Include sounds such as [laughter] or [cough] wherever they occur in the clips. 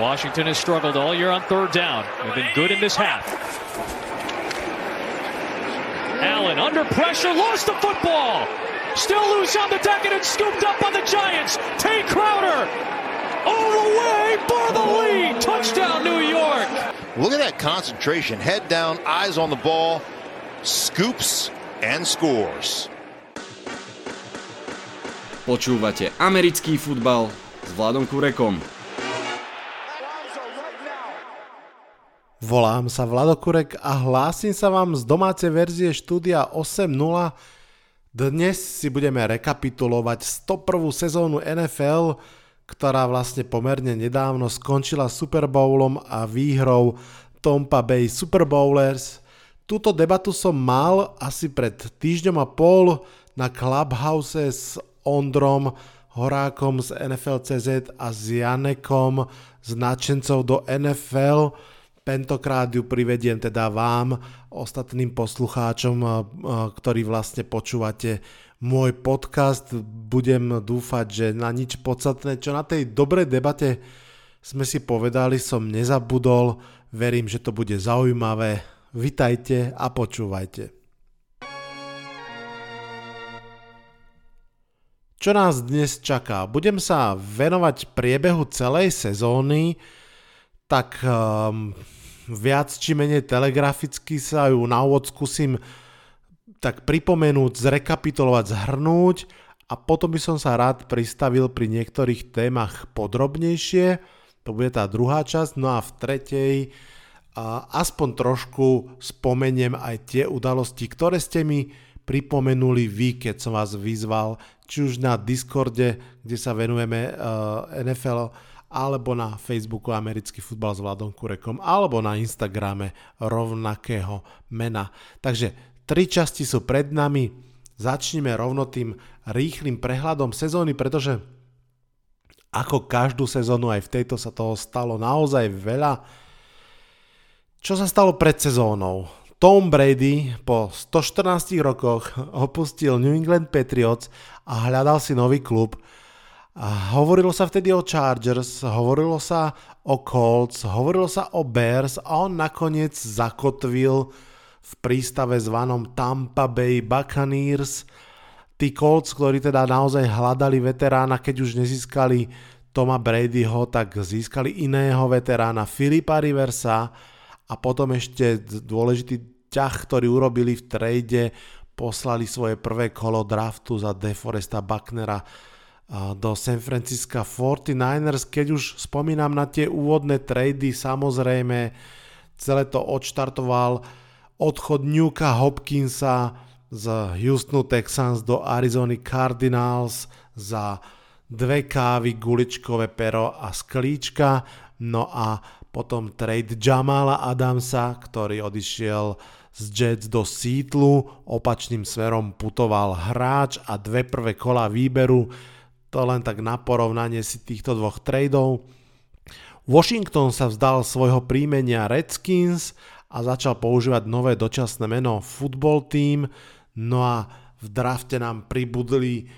Washington has struggled all year on third down. They've been good in this half. Allen under pressure, lost the football. Still loose on the deck and it's scooped up by the Giants. Tay Crowder all the way for the lead. Touchdown, New York. Look at that concentration. Head down, eyes on the ball, scoops and scores. Počúvate americký futbal s Vladom Kurekom. Volám sa Vladokurek a hlásim sa vám z domácej verzie štúdia 8.0. Dnes si budeme rekapitulovať 101. sezónu NFL, ktorá vlastne pomerne nedávno skončila Super Bowlom a výhrou Tampa Bay Super Bowlers. Túto debatu som mal asi pred týždňom a pol na Clubhouse s Ondrom Horákom z NFL.cz a s Janekom z nadšencov do NFL. Tentokrát ju privediem teda vám, ostatným poslucháčom, ktorí vlastne počúvate môj podcast. Budem dúfať, že na nič podstatné, čo na tej dobrej debate sme si povedali, som nezabudol. Verím, že to bude zaujímavé. Vitajte a počúvajte. Čo nás dnes čaká? Budem sa venovať priebehu celej sezóny, tak um, viac či menej telegraficky sa ju na úvod skúsim tak pripomenúť, zrekapitulovať, zhrnúť a potom by som sa rád pristavil pri niektorých témach podrobnejšie. To bude tá druhá časť. No a v tretej aspoň trošku spomeniem aj tie udalosti, ktoré ste mi pripomenuli vy, keď som vás vyzval, či už na Discorde, kde sa venujeme uh, NFL alebo na Facebooku Americký futbal s Vladom Kurekom, alebo na Instagrame rovnakého mena. Takže tri časti sú pred nami. Začneme rovno tým rýchlým prehľadom sezóny, pretože ako každú sezónu aj v tejto sa toho stalo naozaj veľa. Čo sa stalo pred sezónou? Tom Brady po 114 rokoch opustil New England Patriots a hľadal si nový klub a hovorilo sa vtedy o Chargers, hovorilo sa o Colts, hovorilo sa o Bears a on nakoniec zakotvil v prístave zvanom Tampa Bay Buccaneers. Tí Colts, ktorí teda naozaj hľadali veterána, keď už nezískali Toma Bradyho, tak získali iného veterána Filipa Riversa a potom ešte dôležitý ťah, ktorý urobili v trade, poslali svoje prvé kolo draftu za DeForesta Bucknera do San Francisco 49ers. Keď už spomínam na tie úvodné trady, samozrejme celé to odštartoval odchod Newka Hopkinsa z Houstonu Texans do Arizona Cardinals za dve kávy, guličkové pero a sklíčka. No a potom trade Jamala Adamsa, ktorý odišiel z Jets do Seattle, opačným smerom putoval hráč a dve prvé kola výberu to len tak na porovnanie si týchto dvoch tradeov. Washington sa vzdal svojho príjmenia Redskins a začal používať nové dočasné meno Football Team, no a v drafte nám pribudli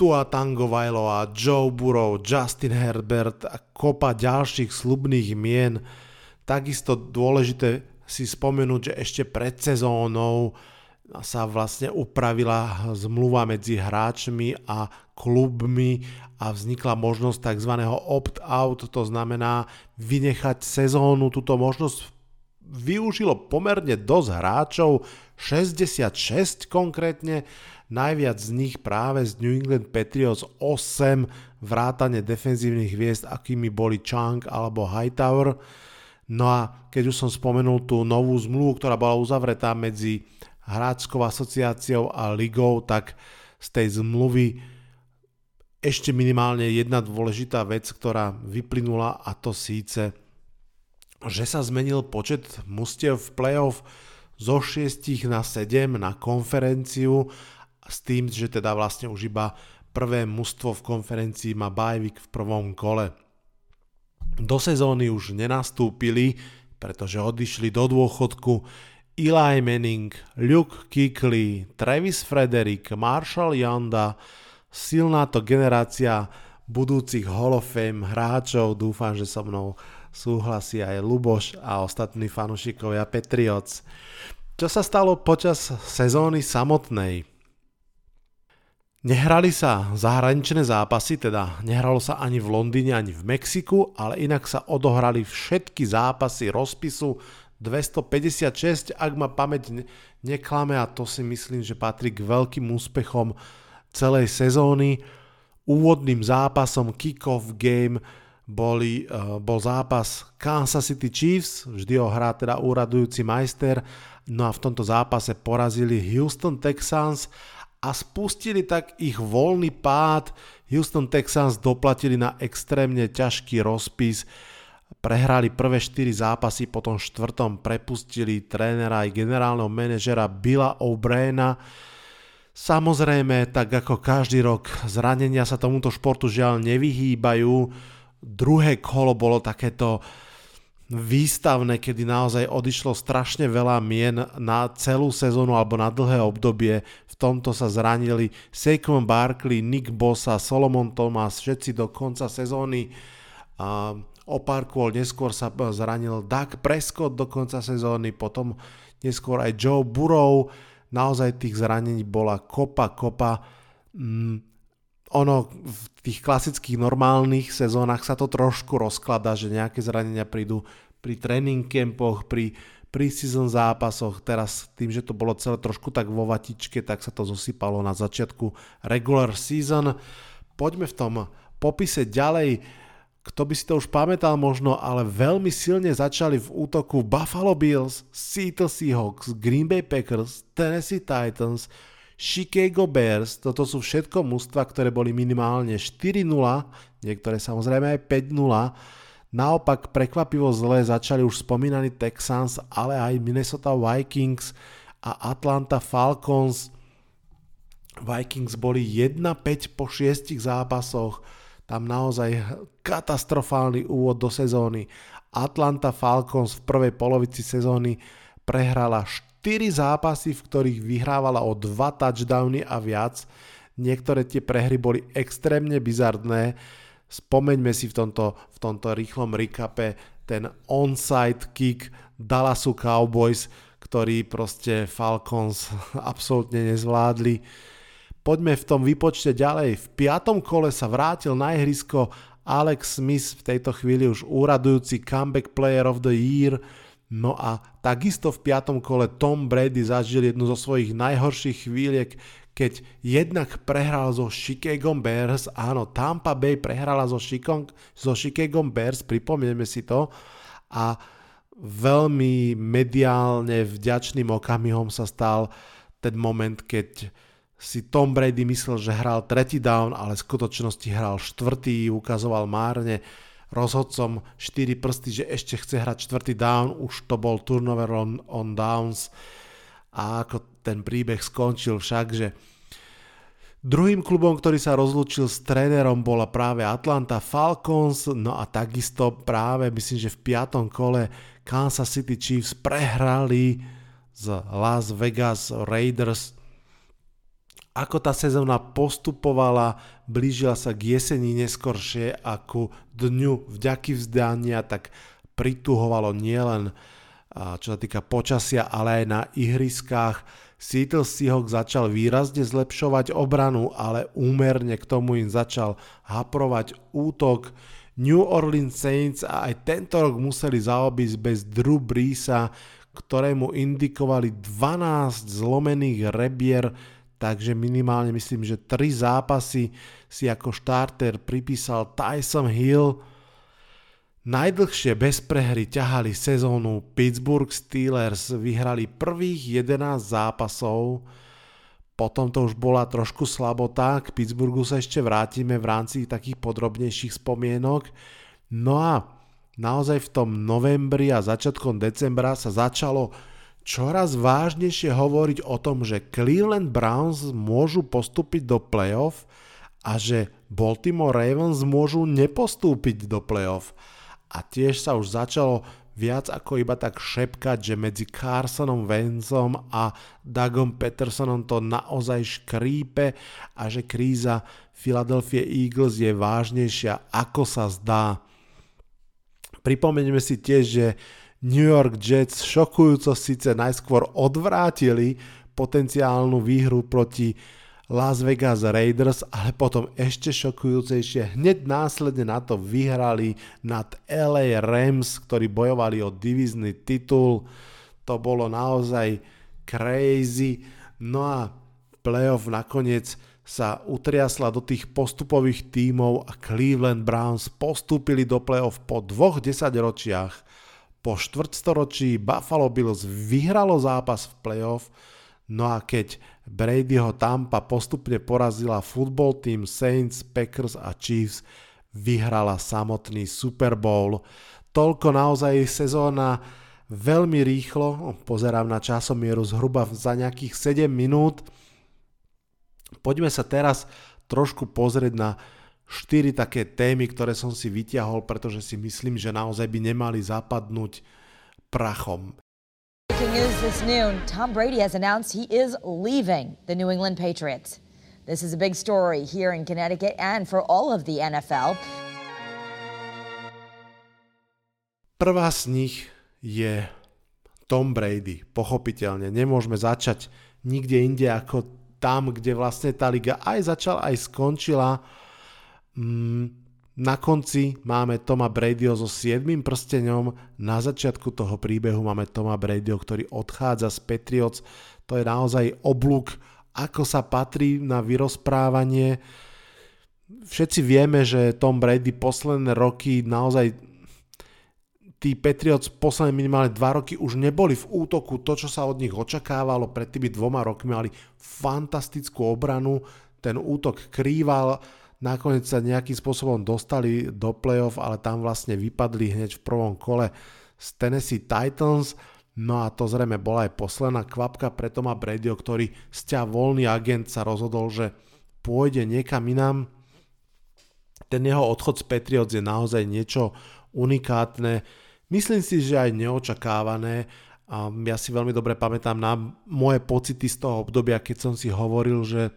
Tua Tangovailoa, Joe Burrow, Justin Herbert a kopa ďalších slubných mien. Takisto dôležité si spomenúť, že ešte pred sezónou sa vlastne upravila zmluva medzi hráčmi a klubmi a vznikla možnosť tzv. opt-out, to znamená vynechať sezónu. Túto možnosť využilo pomerne dosť hráčov, 66 konkrétne, najviac z nich práve z New England Patriots 8 vrátane defenzívnych hviezd, akými boli Chang alebo Hightower. No a keď už som spomenul tú novú zmluvu, ktorá bola uzavretá medzi hráčskou asociáciou a ligou, tak z tej zmluvy ešte minimálne jedna dôležitá vec, ktorá vyplynula a to síce, že sa zmenil počet mustiev v playoff zo 6 na 7 na konferenciu s tým, že teda vlastne už iba prvé mužstvo v konferencii má bajvik v prvom kole. Do sezóny už nenastúpili, pretože odišli do dôchodku Eli Manning, Luke Kuechly, Travis Frederick, Marshall Yanda, silná to generácia budúcich Hall of Fame hráčov. Dúfam, že so mnou súhlasí aj Luboš a ostatní fanúšikovia Patriots. Čo sa stalo počas sezóny samotnej? Nehrali sa zahraničné zápasy, teda nehralo sa ani v Londýne, ani v Mexiku, ale inak sa odohrali všetky zápasy rozpisu 256, ak ma pamäť neklame a to si myslím, že patrí k veľkým úspechom celej sezóny. Úvodným zápasom kick-off game boli, uh, bol zápas Kansas City Chiefs, vždy ho hrá teda úradujúci majster, no a v tomto zápase porazili Houston Texans a spustili tak ich voľný pád. Houston Texans doplatili na extrémne ťažký rozpis, prehrali prvé 4 zápasy, potom štvrtom prepustili trénera aj generálneho manažera Billa O'Briena. Samozrejme, tak ako každý rok, zranenia sa tomuto športu žiaľ nevyhýbajú. Druhé kolo bolo takéto výstavné, kedy naozaj odišlo strašne veľa mien na celú sezónu alebo na dlhé obdobie. V tomto sa zranili Saquon Barkley, Nick Bosa, Solomon Thomas, všetci do konca sezóny. A o pár kôl neskôr sa zranil Doug Prescott do konca sezóny, potom neskôr aj Joe Burrow. Naozaj tých zranení bola kopa, kopa. Mm, ono v tých klasických normálnych sezónach sa to trošku rozklada, že nejaké zranenia prídu pri tréning campoch, pri pre-season zápasoch, teraz tým, že to bolo celé trošku tak vo vatičke, tak sa to zosypalo na začiatku regular season. Poďme v tom popise ďalej, kto by si to už pamätal možno, ale veľmi silne začali v útoku Buffalo Bills, Seattle Seahawks, Green Bay Packers, Tennessee Titans, Chicago Bears, toto sú všetko mužstva, ktoré boli minimálne 4-0, niektoré samozrejme aj 5-0. Naopak prekvapivo zle začali už spomínaní Texans, ale aj Minnesota Vikings a Atlanta Falcons. Vikings boli 1-5 po 6 zápasoch, tam naozaj katastrofálny úvod do sezóny. Atlanta Falcons v prvej polovici sezóny prehrala 4 zápasy, v ktorých vyhrávala o 2 touchdowny a viac. Niektoré tie prehry boli extrémne bizardné. Spomeňme si v tomto, v tomto rýchlom recape ten onside kick Dallasu Cowboys, ktorý proste Falcons [laughs] absolútne nezvládli. Poďme v tom vypočte ďalej. V piatom kole sa vrátil na ihrisko Alex Smith, v tejto chvíli už úradujúci comeback player of the year, No a takisto v piatom kole Tom Brady zažil jednu zo svojich najhorších chvíliek, keď jednak prehral so Chicago Bears, áno, Tampa Bay prehrala so Chicago, so Chicago Bears, pripomenieme si to, a veľmi mediálne vďačným okamihom sa stal ten moment, keď si Tom Brady myslel, že hral tretí down, ale v skutočnosti hral štvrtý, ukazoval márne rozhodcom 4 prsty, že ešte chce hrať čtvrtý down, už to bol turnover on, on downs. A ako ten príbeh skončil však, že Druhým klubom, ktorý sa rozlúčil s trénerom, bola práve Atlanta Falcons, no a takisto práve, myslím, že v piatom kole Kansas City Chiefs prehrali z Las Vegas Raiders ako tá sezóna postupovala, blížila sa k jeseni neskoršie ako dňu vďaky vzdania, tak prituhovalo nielen čo sa týka počasia, ale aj na ihriskách. Seattle Seahawks začal výrazne zlepšovať obranu, ale úmerne k tomu im začal haprovať útok. New Orleans Saints a aj tento rok museli zaobísť bez Drew Breesa, ktorému indikovali 12 zlomených rebier, takže minimálne myslím, že tri zápasy si ako štarter pripísal Tyson Hill. Najdlhšie bez prehry ťahali sezónu Pittsburgh Steelers, vyhrali prvých 11 zápasov, potom to už bola trošku slabota, k Pittsburghu sa ešte vrátime v rámci takých podrobnejších spomienok. No a naozaj v tom novembri a začiatkom decembra sa začalo čoraz vážnejšie hovoriť o tom, že Cleveland Browns môžu postúpiť do playoff a že Baltimore Ravens môžu nepostúpiť do playoff. A tiež sa už začalo viac ako iba tak šepkať, že medzi Carsonom Wentzom a Dougom Petersonom to naozaj škrípe a že kríza Philadelphia Eagles je vážnejšia ako sa zdá. Pripomeňme si tiež, že New York Jets šokujúco síce najskôr odvrátili potenciálnu výhru proti Las Vegas Raiders, ale potom ešte šokujúcejšie, hneď následne na to vyhrali nad LA Rams, ktorí bojovali o divizný titul. To bolo naozaj crazy. No a playoff nakoniec sa utriasla do tých postupových tímov a Cleveland Browns postúpili do playoff po dvoch desaťročiach. Po štvrtstoročí Buffalo Bills vyhralo zápas v playoff, no a keď Bradyho Tampa postupne porazila football team Saints, Packers a Chiefs, vyhrala samotný Super Bowl. Toľko naozaj sezóna veľmi rýchlo, pozerám na časomieru zhruba za nejakých 7 minút. Poďme sa teraz trošku pozrieť na 4 také témy, ktoré som si vyťahol, pretože si myslím, že naozaj by nemali zapadnúť prachom. Breaking news this noon Tom Brady has announced he is leaving the New England Patriots. This is a big story here in Connecticut and for all of the NFL. Prvá z nich je Tom Brady. Pochopiteľne, nemôžeme začať nikde inde ako tam, kde vlastne tá liga aj začala, aj skončila. Mm, na konci máme Toma Bradyho so 7. prsteňom, na začiatku toho príbehu máme Toma Bradyho, ktorý odchádza z Patriots. To je naozaj oblúk, ako sa patrí na vyrozprávanie. Všetci vieme, že Tom Brady posledné roky naozaj tí Patriots posledné minimálne 2 roky už neboli v útoku to, čo sa od nich očakávalo. Pred tými dvoma rokmi mali fantastickú obranu, ten útok krýval, Nakoniec sa nejakým spôsobom dostali do playoff, ale tam vlastne vypadli hneď v prvom kole z Tennessee Titans. No a to zrejme bola aj posledná kvapka pre Toma Bradyho, ktorý sťa voľný agent sa rozhodol, že pôjde niekam inám. Ten jeho odchod z Patriots je naozaj niečo unikátne. Myslím si, že aj neočakávané. A ja si veľmi dobre pamätám na moje pocity z toho obdobia, keď som si hovoril, že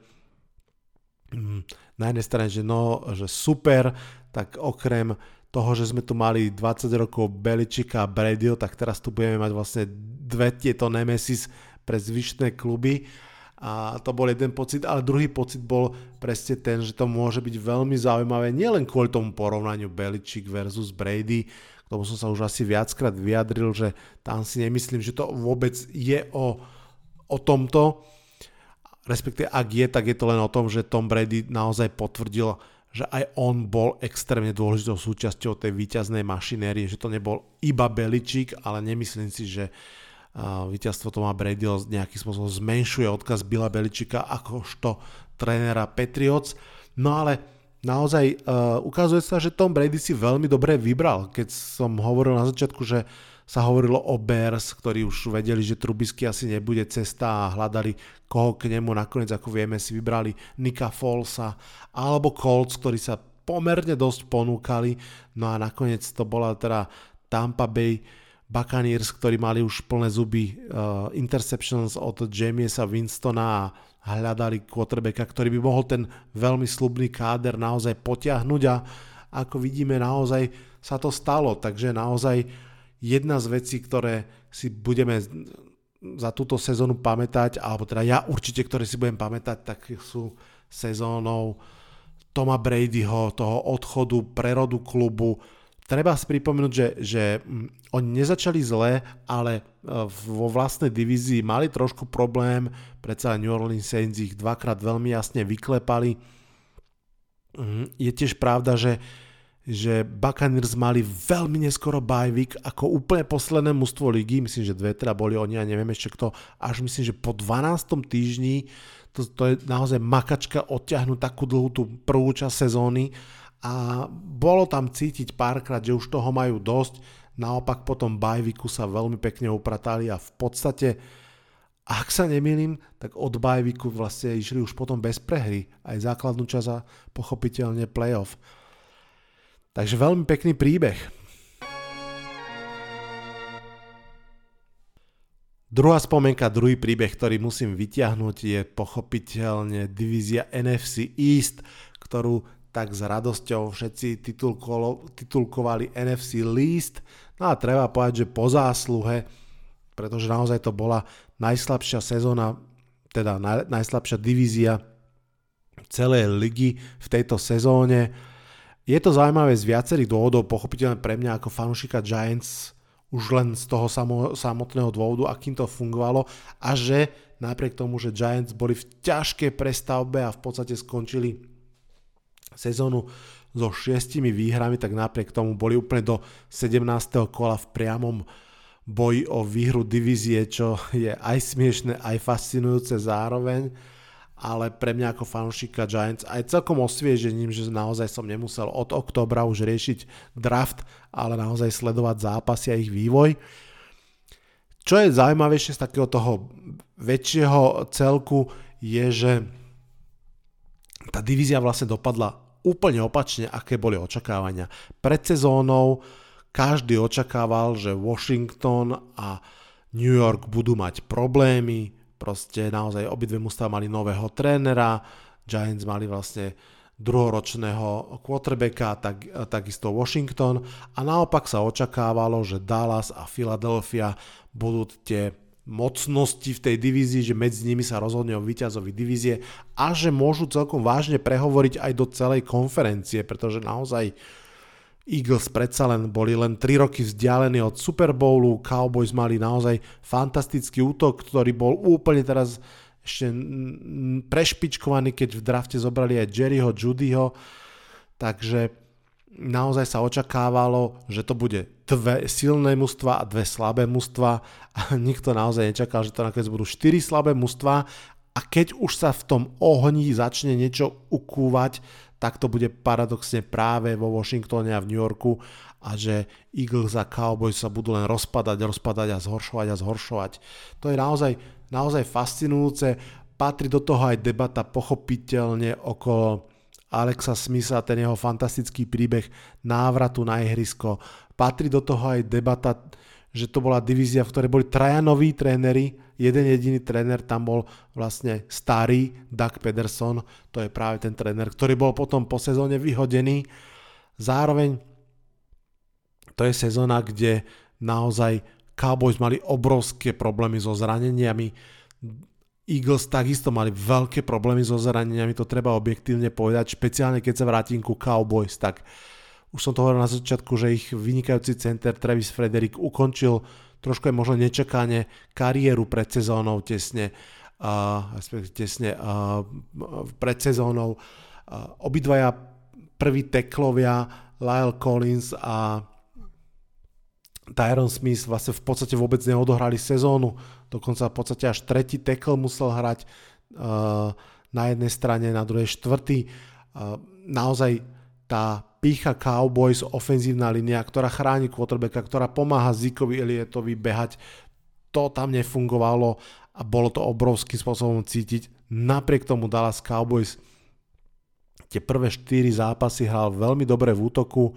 Mm, na jednej strane, že no, že super, tak okrem toho, že sme tu mali 20 rokov Beličika a Bradyho, tak teraz tu budeme mať vlastne dve tieto nemesis pre zvyšné kluby. A to bol jeden pocit, ale druhý pocit bol presne ten, že to môže byť veľmi zaujímavé, nielen kvôli tomu porovnaniu Beličik versus Brady, k tomu som sa už asi viackrát vyjadril, že tam si nemyslím, že to vôbec je o, o tomto, respektíve ak je, tak je to len o tom, že Tom Brady naozaj potvrdil, že aj on bol extrémne dôležitou súčasťou tej výťaznej mašinérie, že to nebol iba Beličík, ale nemyslím si, že víťazstvo Toma Brady nejakým spôsobom zmenšuje odkaz Bila Beličika akožto trénera Patriots. No ale naozaj uh, ukazuje sa, že Tom Brady si veľmi dobre vybral. Keď som hovoril na začiatku, že sa hovorilo o Bears, ktorí už vedeli, že Trubisky asi nebude cesta a hľadali koho k nemu. Nakoniec, ako vieme, si vybrali Nika Folsa alebo Colts, ktorí sa pomerne dosť ponúkali. No a nakoniec to bola teda Tampa Bay Buccaneers, ktorí mali už plné zuby uh, interceptions od Jamiesa Winstona a hľadali quarterbacka, ktorý by mohol ten veľmi slubný káder naozaj potiahnuť a ako vidíme naozaj sa to stalo, takže naozaj jedna z vecí, ktoré si budeme za túto sezónu pamätať, alebo teda ja určite, ktoré si budem pamätať, tak sú sezónou Toma Bradyho, toho odchodu, prerodu klubu. Treba si pripomenúť, že, že mm, oni nezačali zle, ale e, vo vlastnej divízii mali trošku problém, predsa New Orleans Saints ich dvakrát veľmi jasne vyklepali. Mm, je tiež pravda, že že Buccaneers mali veľmi neskoro bajvik ako úplne posledné mužstvo ligy, myslím, že dve teda boli oni a neviem ešte kto, až myslím, že po 12. týždni to, to je naozaj makačka odťahnuť takú dlhú tú prvú časť sezóny a bolo tam cítiť párkrát, že už toho majú dosť, naopak potom bajviku sa veľmi pekne upratali a v podstate ak sa nemýlim, tak od bajviku vlastne išli už potom bez prehry, aj základnú časť a pochopiteľne playoff. Takže veľmi pekný príbeh. Druhá spomenka, druhý príbeh, ktorý musím vyťahnuť, je pochopiteľne divízia NFC East, ktorú tak s radosťou všetci titulkovali NFC Least. No a treba povedať, že po zásluhe, pretože naozaj to bola najslabšia sezóna, teda naj, najslabšia divízia celej ligy v tejto sezóne. Je to zaujímavé z viacerých dôvodov, pochopiteľne pre mňa ako fanúšika Giants už len z toho samo, samotného dôvodu, akým to fungovalo a že napriek tomu, že Giants boli v ťažkej prestavbe a v podstate skončili sezónu so šiestimi výhrami, tak napriek tomu boli úplne do 17. kola v priamom boji o výhru divízie, čo je aj smiešne, aj fascinujúce zároveň ale pre mňa ako fanúšika Giants aj celkom osviežením, že naozaj som nemusel od oktobra už riešiť draft, ale naozaj sledovať zápasy a ich vývoj. Čo je zaujímavejšie z takého toho väčšieho celku je, že tá divízia vlastne dopadla úplne opačne, aké boli očakávania. Pred sezónou každý očakával, že Washington a New York budú mať problémy, Proste naozaj obidve mužstva mali nového trénera, Giants mali vlastne druhoročného quarterbacka, tak, takisto Washington. A naopak sa očakávalo, že Dallas a Philadelphia budú tie mocnosti v tej divízii, že medzi nimi sa rozhodne o víťazovi divízie a že môžu celkom vážne prehovoriť aj do celej konferencie, pretože naozaj Eagles predsa len boli len 3 roky vzdialení od Super Bowlu, Cowboys mali naozaj fantastický útok, ktorý bol úplne teraz ešte prešpičkovaný, keď v drafte zobrali aj Jerryho, Judyho, takže naozaj sa očakávalo, že to bude dve silné mužstva a dve slabé mužstva. A nikto naozaj nečakal, že to nakoniec budú 4 slabé mužstva. A keď už sa v tom ohni začne niečo ukúvať, tak to bude paradoxne práve vo Washingtone a v New Yorku a že Eagles a Cowboys sa budú len rozpadať, rozpadať a zhoršovať a zhoršovať. To je naozaj, naozaj fascinujúce. Patrí do toho aj debata pochopiteľne okolo Alexa Smitha, ten jeho fantastický príbeh návratu na ihrisko. Patrí do toho aj debata že to bola divízia, v ktorej boli traja noví tréneri, jeden jediný tréner tam bol vlastne starý Doug Pederson, to je práve ten tréner, ktorý bol potom po sezóne vyhodený. Zároveň to je sezóna, kde naozaj Cowboys mali obrovské problémy so zraneniami, Eagles takisto mali veľké problémy so zraneniami, to treba objektívne povedať, špeciálne keď sa vrátim ku Cowboys, tak už som to hovoril na začiatku, že ich vynikajúci center Travis Frederick ukončil trošku aj možno nečakane kariéru pred sezónou tesne, uh, tesne uh, pred sezónou. Uh, obidvaja prví teklovia Lyle Collins a Tyron Smith vlastne v podstate vôbec neodohrali sezónu, dokonca v podstate až tretí tekl musel hrať uh, na jednej strane, na druhej štvrtý. Uh, naozaj tá pícha Cowboys, ofenzívna línia, ktorá chráni quarterbacka, ktorá pomáha Zikovi Elietovi behať, to tam nefungovalo a bolo to obrovským spôsobom cítiť. Napriek tomu Dallas Cowboys tie prvé 4 zápasy hral veľmi dobre v útoku,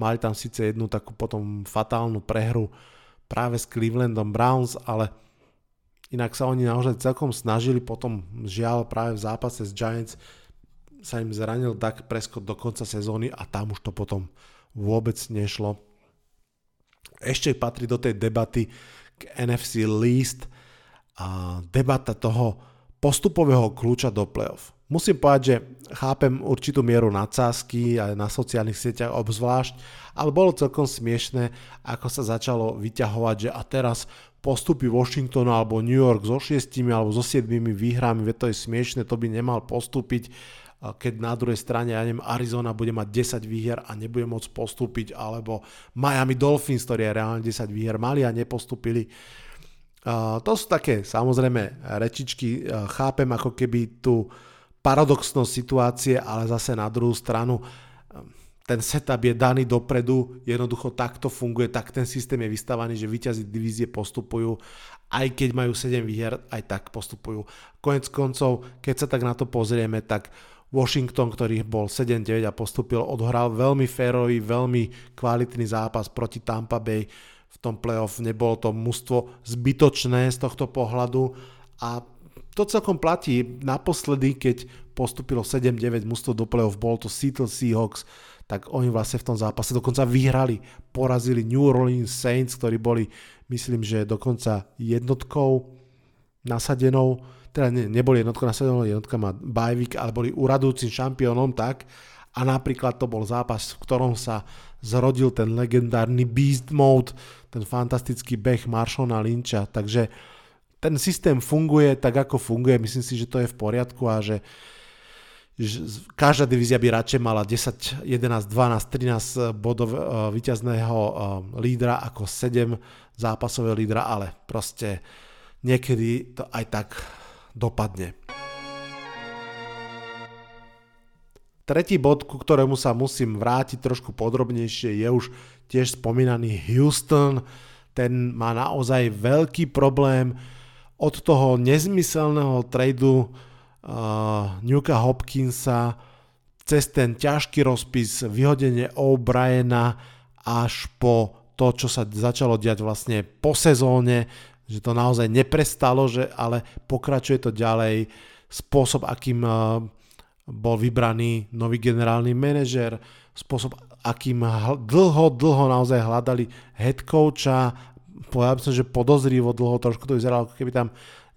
mali tam síce jednu takú potom fatálnu prehru práve s Clevelandom Browns, ale inak sa oni naozaj celkom snažili, potom žiaľ práve v zápase s Giants sa im zranil tak Prescott do konca sezóny a tam už to potom vôbec nešlo. Ešte patrí do tej debaty k NFC Least a debata toho postupového kľúča do playoff. Musím povedať, že chápem určitú mieru nadsázky aj na sociálnych sieťach obzvlášť, ale bolo celkom smiešné, ako sa začalo vyťahovať, že a teraz postupy Washingtonu alebo New York so šiestimi alebo so siedmimi výhrami, to je smiešné, to by nemal postúpiť keď na druhej strane, ja neviem, Arizona bude mať 10 výher a nebude môcť postúpiť, alebo Miami Dolphins, ktorí reálne 10 výher mali a nepostúpili. To sú také samozrejme rečičky, chápem ako keby tú paradoxnosť situácie, ale zase na druhú stranu ten setup je daný dopredu, jednoducho takto funguje, tak ten systém je vystavaný, že vyťazí divízie postupujú, aj keď majú 7 výher, aj tak postupujú. Konec koncov, keď sa tak na to pozrieme, tak Washington, ktorý bol 7-9 a postupil, odhral veľmi férový, veľmi kvalitný zápas proti Tampa Bay v tom playoff. Nebolo to mužstvo zbytočné z tohto pohľadu a to celkom platí. Naposledy, keď postupilo 7-9 mužstvo do playoff, bol to Seattle Seahawks, tak oni vlastne v tom zápase dokonca vyhrali, porazili New Orleans Saints, ktorí boli, myslím, že dokonca jednotkou nasadenou, teda ne, neboli jednotkou nasadenou, jednotka má bajvik, ale boli uradujúcim šampiónom tak, a napríklad to bol zápas, v ktorom sa zrodil ten legendárny Beast Mode, ten fantastický beh Marshona Lynča, takže ten systém funguje tak, ako funguje, myslím si, že to je v poriadku a že každá divízia by radšej mala 10, 11, 12, 13 bodov uh, víťazného uh, lídra ako 7 zápasového lídra, ale proste niekedy to aj tak dopadne. Tretí bod, ku ktorému sa musím vrátiť trošku podrobnejšie, je už tiež spomínaný Houston. Ten má naozaj veľký problém od toho nezmyselného tradu uh, Newka Hopkinsa cez ten ťažký rozpis, vyhodenie O'Briena až po to, čo sa začalo diať vlastne po sezóne, že to naozaj neprestalo, že ale pokračuje to ďalej, spôsob, akým uh, bol vybraný nový generálny manažer, spôsob, akým dlho, dlho naozaj hľadali head coacha, povedal som, že podozrivo dlho, trošku to vyzeralo, ako keby tam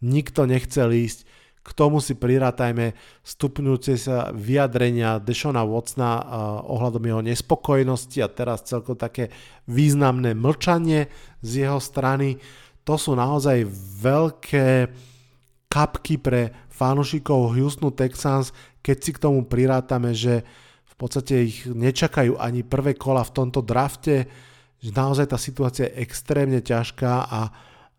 nikto nechcel ísť, k tomu si prirátajme stupňujúce sa vyjadrenia Dešona Watsona uh, ohľadom jeho nespokojnosti a teraz celkom také významné mlčanie z jeho strany. To sú naozaj veľké kapky pre fanúšikov Houston Texans, keď si k tomu prirátame, že v podstate ich nečakajú ani prvé kola v tomto drafte, že naozaj tá situácia je extrémne ťažká a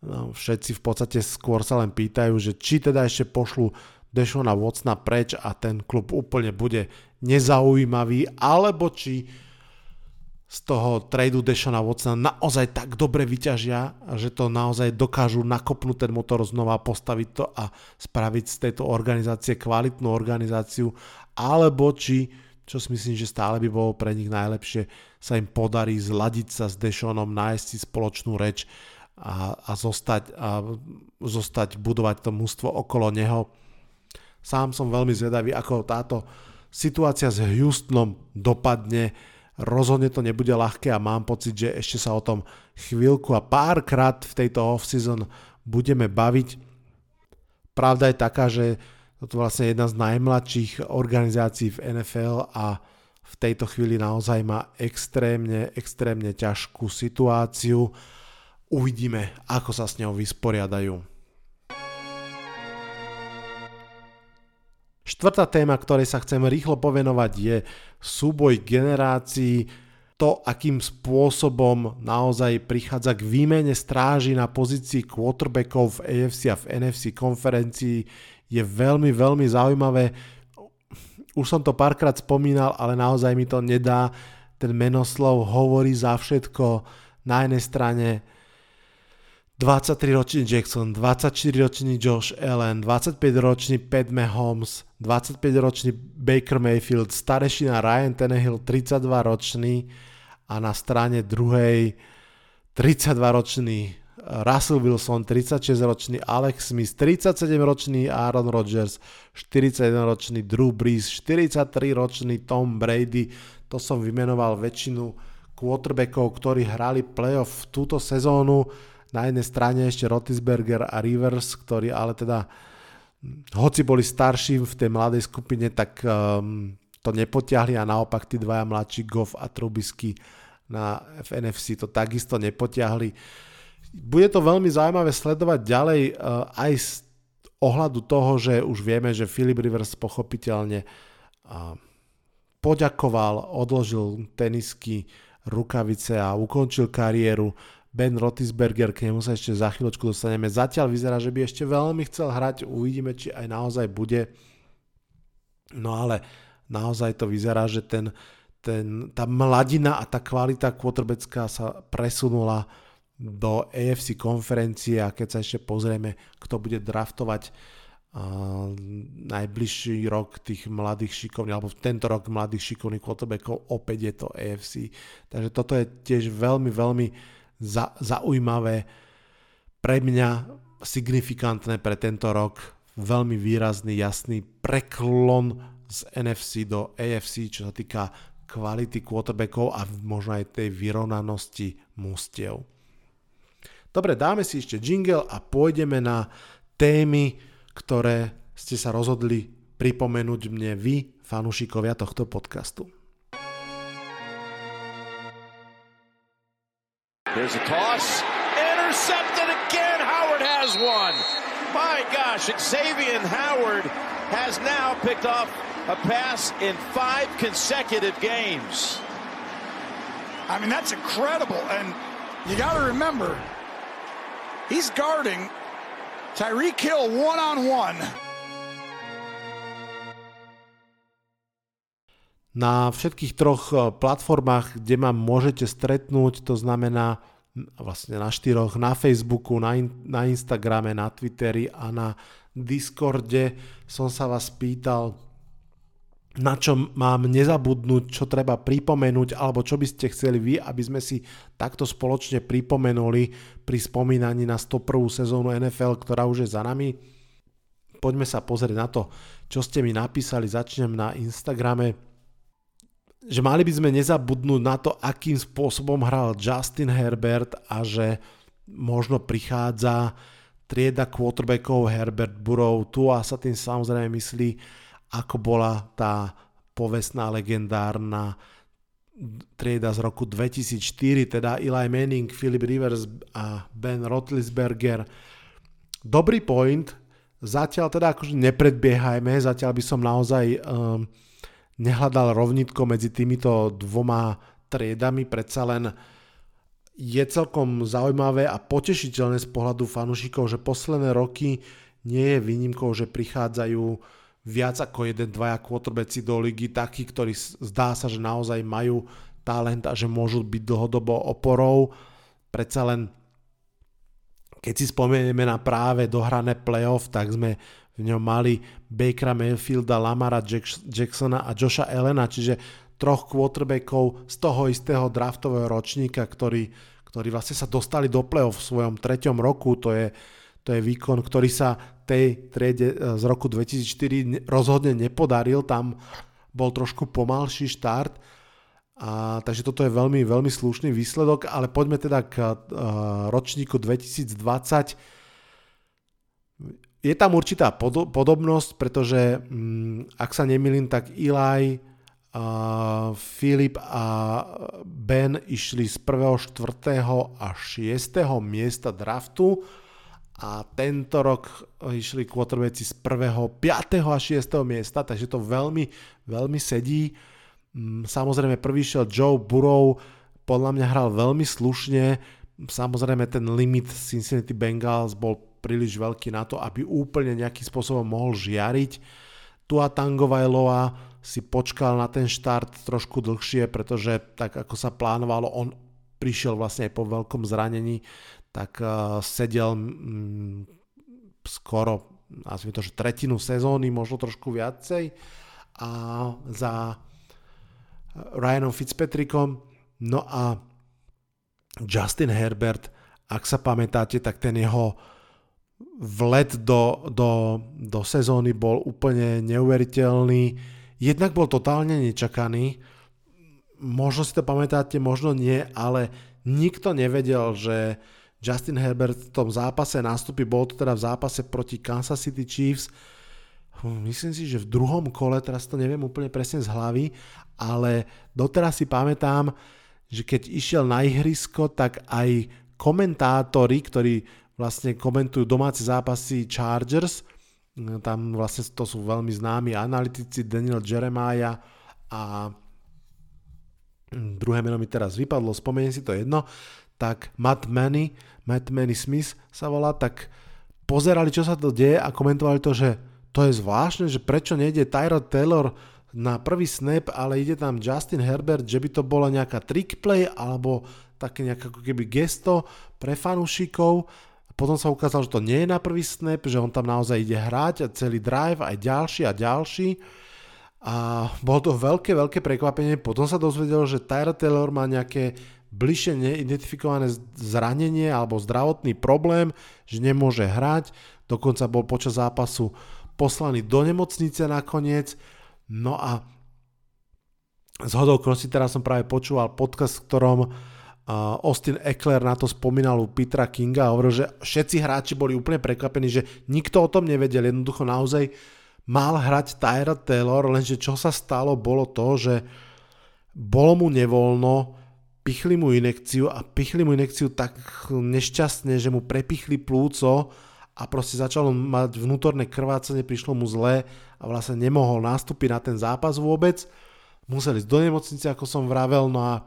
No, všetci v podstate skôr sa len pýtajú, že či teda ešte pošlu Dešona Watsona preč a ten klub úplne bude nezaujímavý, alebo či z toho tradu Dešona Watsona naozaj tak dobre vyťažia, že to naozaj dokážu nakopnúť ten motor znova, postaviť to a spraviť z tejto organizácie kvalitnú organizáciu, alebo či, čo si myslím, že stále by bolo pre nich najlepšie, sa im podarí zladiť sa s Dešonom, nájsť si spoločnú reč a, a, zostať, a zostať budovať to mústvo okolo neho. Sám som veľmi zvedavý, ako táto situácia s Houstonom dopadne. Rozhodne to nebude ľahké a mám pocit, že ešte sa o tom chvíľku a párkrát v tejto off-season budeme baviť. Pravda je taká, že toto je vlastne jedna z najmladších organizácií v NFL a v tejto chvíli naozaj má extrémne, extrémne ťažkú situáciu Uvidíme, ako sa s ňou vysporiadajú. Štvrtá téma, ktorej sa chcem rýchlo povenovať, je súboj generácií, to, akým spôsobom naozaj prichádza k výmene stráži na pozícii quarterbackov v AFC a v NFC konferencii, je veľmi, veľmi zaujímavé. Už som to párkrát spomínal, ale naozaj mi to nedá. Ten menoslov hovorí za všetko. Na jednej strane 23-ročný Jackson, 24-ročný Josh Allen, 25-ročný Pat Mahomes, 25-ročný Baker Mayfield, starešina Ryan Tannehill, 32-ročný a na strane druhej 32-ročný Russell Wilson, 36-ročný Alex Smith, 37-ročný Aaron Rodgers, 41-ročný Drew Brees, 43-ročný Tom Brady. To som vymenoval väčšinu quarterbackov, ktorí hrali playoff túto sezónu na jednej strane ešte Rotisberger a Rivers, ktorí ale teda, hoci boli starší v tej mladej skupine, tak um, to nepotiahli a naopak tí dvaja mladší Goff a Trubisky na, v NFC to takisto nepotiahli. Bude to veľmi zaujímavé sledovať ďalej uh, aj z ohľadu toho, že už vieme, že Philip Rivers pochopiteľne uh, poďakoval, odložil tenisky, rukavice a ukončil kariéru. Ben Rotisberger, k nemu sa ešte za chvíľočku dostaneme. Zatiaľ vyzerá, že by ešte veľmi chcel hrať, uvidíme, či aj naozaj bude. No ale naozaj to vyzerá, že ten, ten, tá mladina a tá kvalita quarterbacká sa presunula do AFC konferencie a keď sa ešte pozrieme, kto bude draftovať najbližší rok tých mladých šikovných, alebo tento rok mladých šikovných quarterbackov, opäť je to AFC. Takže toto je tiež veľmi, veľmi za, zaujímavé pre mňa signifikantné pre tento rok. Veľmi výrazný, jasný preklon z NFC do AFC, čo sa týka kvality quarterbackov a možno aj tej vyrovnanosti mústiev. Dobre, dáme si ešte jingle a pôjdeme na témy, ktoré ste sa rozhodli pripomenúť mne vy, fanúšikovia tohto podcastu. There's a toss. Intercepted again. Howard has one. My gosh, Xavier Howard has now picked off a pass in five consecutive games. I mean, that's incredible. And you got to remember, he's guarding Tyreek Hill one on one. Na všetkých troch eh, platformách, kde ma môžete stretnúť, to znamená vlastne na štyroch, na Facebooku, na, in, na Instagrame, na Twitteri a na Discorde som sa vás pýtal, na čo mám nezabudnúť, čo treba pripomenúť, alebo čo by ste chceli vy, aby sme si takto spoločne pripomenuli pri spomínaní na 101. sezónu NFL, ktorá už je za nami. Poďme sa pozrieť na to, čo ste mi napísali. Začnem na Instagrame, že mali by sme nezabudnúť na to, akým spôsobom hral Justin Herbert a že možno prichádza trieda quarterbackov Herbert Burrow. Tu a sa tým samozrejme myslí ako bola tá povestná legendárna trieda z roku 2004, teda Eli Manning, Philip Rivers a Ben Rotlisberger. Dobrý point, zatiaľ teda akože nepredbiehajme, zatiaľ by som naozaj um, nehľadal rovnitko medzi týmito dvoma triedami, predsa len je celkom zaujímavé a potešiteľné z pohľadu fanúšikov, že posledné roky nie je výnimkou, že prichádzajú viac ako jeden, dvaja quarterbacki do ligy, takí, ktorí zdá sa, že naozaj majú talent a že môžu byť dlhodobo oporou. Predsa len, keď si spomenieme na práve dohrané playoff, tak sme v ňom mali Bakera Mayfielda, Lamara Jacksona a Josha Elena, čiže troch quarterbackov z toho istého draftového ročníka, ktorí, ktorí vlastne sa dostali do playoff v svojom treťom roku. To je, to je výkon, ktorý sa tej triede e, z roku 2004 rozhodne nepodaril, tam bol trošku pomalší štart, a, takže toto je veľmi, veľmi slušný výsledok, ale poďme teda k uh, ročníku 2020. Je tam určitá pod, podobnosť, pretože um, ak sa nemýlim, tak Eli, uh, Filip a Ben išli z 1., 4. a 6. miesta draftu a tento rok išli quarterbacki z 1., 5. a 6. miesta, takže to veľmi, veľmi sedí. Mm, samozrejme prvý šiel Joe Burrow, podľa mňa hral veľmi slušne, samozrejme ten limit Cincinnati Bengals bol príliš veľký na to, aby úplne nejakým spôsobom mohol žiariť. Tua Tangovailoa si počkal na ten štart trošku dlhšie, pretože tak ako sa plánovalo, on prišiel vlastne aj po veľkom zranení, tak uh, sedel um, skoro, nazvime to, že tretinu sezóny, možno trošku viacej a za Ryanom Fitzpatrickom. No a Justin Herbert, ak sa pamätáte, tak ten jeho vlet do, do, do sezóny bol úplne neuveriteľný. Jednak bol totálne nečakaný, možno si to pamätáte, možno nie, ale nikto nevedel, že Justin Herbert v tom zápase nástupy, bol to teda v zápase proti Kansas City Chiefs, hm, myslím si, že v druhom kole, teraz to neviem úplne presne z hlavy, ale doteraz si pamätám, že keď išiel na ihrisko, tak aj komentátori, ktorí vlastne komentujú domáce zápasy Chargers, hm, tam vlastne to sú veľmi známi analytici Daniel Jeremiah a hm, druhé meno mi teraz vypadlo, spomeniem si to jedno, tak Matt Manny, Matt Manny Smith sa volá, tak pozerali, čo sa to deje a komentovali to, že to je zvláštne, že prečo nejde Tyrod Taylor na prvý snap, ale ide tam Justin Herbert, že by to bola nejaká trick play alebo také nejaké ako keby gesto pre fanúšikov. Potom sa ukázalo, že to nie je na prvý snap, že on tam naozaj ide hrať a celý drive, aj ďalší a ďalší. A bolo to veľké, veľké prekvapenie. Potom sa dozvedel, že Tyra Taylor má nejaké bližšie neidentifikované zranenie alebo zdravotný problém, že nemôže hrať. Dokonca bol počas zápasu poslaný do nemocnice nakoniec. No a z hodou teraz som práve počúval podcast, v ktorom Austin Eckler na to spomínal u Petra Kinga a hovoril, že všetci hráči boli úplne prekvapení, že nikto o tom nevedel, jednoducho naozaj mal hrať Tyra Taylor, lenže čo sa stalo bolo to, že bolo mu nevoľno, pichli mu inekciu a pichli mu inekciu tak nešťastne, že mu prepichli plúco a proste začalo mať vnútorné krvácanie, prišlo mu zle a vlastne nemohol nastúpiť na ten zápas vôbec. Museli ísť do nemocnice, ako som vravel, no a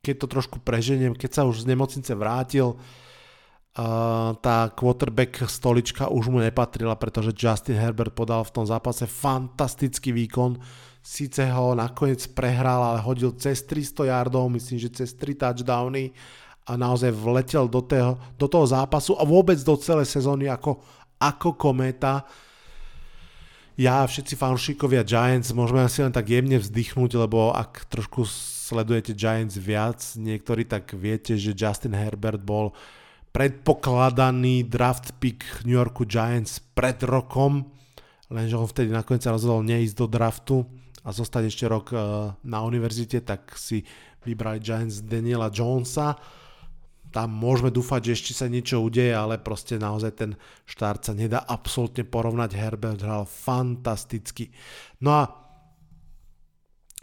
keď to trošku preženiem, keď sa už z nemocnice vrátil, tá quarterback stolička už mu nepatrila, pretože Justin Herbert podal v tom zápase fantastický výkon. Síce ho nakoniec prehral, ale hodil cez 300 yardov, myslím, že cez 3 touchdowny a naozaj vletel do, toho, do toho zápasu a vôbec do celej sezóny ako, ako kometa ja a všetci fanšíkovia Giants môžeme asi len tak jemne vzdychnúť, lebo ak trošku sledujete Giants viac, niektorí tak viete, že Justin Herbert bol predpokladaný draft pick New Yorku Giants pred rokom, lenže on vtedy nakoniec sa rozhodol neísť do draftu a zostať ešte rok eh, na univerzite, tak si vybrali Giants Daniela Jonesa tam môžeme dúfať, že ešte sa niečo udeje, ale proste naozaj ten štart sa nedá absolútne porovnať. Herbert hral fantasticky. No a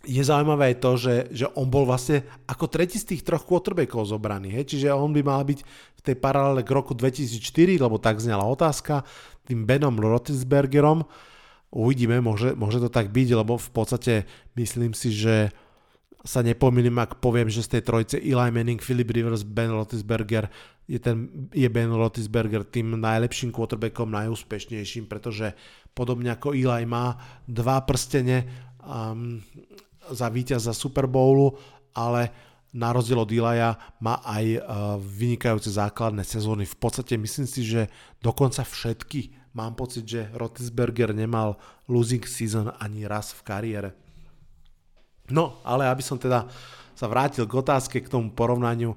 je zaujímavé aj to, že, že on bol vlastne ako tretí z tých troch quarterbackov zobraný. Hej? Čiže on by mal byť v tej paralele k roku 2004, lebo tak znala otázka, tým Benom Rotisbergerom. Uvidíme, môže, môže to tak byť, lebo v podstate myslím si, že sa nepomýlim, ak poviem, že z tej trojce Eli Manning, Philip Rivers, Ben Roethlisberger je, ten, je Ben Roethlisberger tým najlepším quarterbackom, najúspešnejším, pretože podobne ako Eli má dva prstene um, za víťaz za Super Bowlu, ale na rozdiel od Ilaja má aj uh, vynikajúce základné sezóny. V podstate myslím si, že dokonca všetky. Mám pocit, že Roethlisberger nemal losing season ani raz v kariére. No, ale aby som teda sa vrátil k otázke, k tomu porovnaniu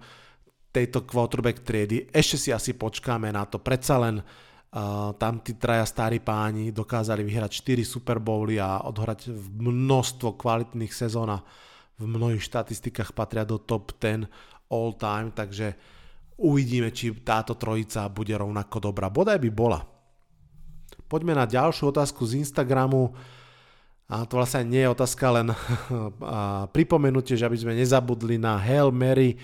tejto quarterback triedy, ešte si asi počkáme na to. Predsa len uh, tam tí traja starí páni dokázali vyhrať 4 Super Bowly a odhrať množstvo kvalitných sezón a v mnohých štatistikách patria do top 10 all time, takže uvidíme, či táto trojica bude rovnako dobrá. Bodaj by bola. Poďme na ďalšiu otázku z Instagramu. A to vlastne nie je otázka, len [laughs] pripomenutie, že aby sme nezabudli na Hail Mary,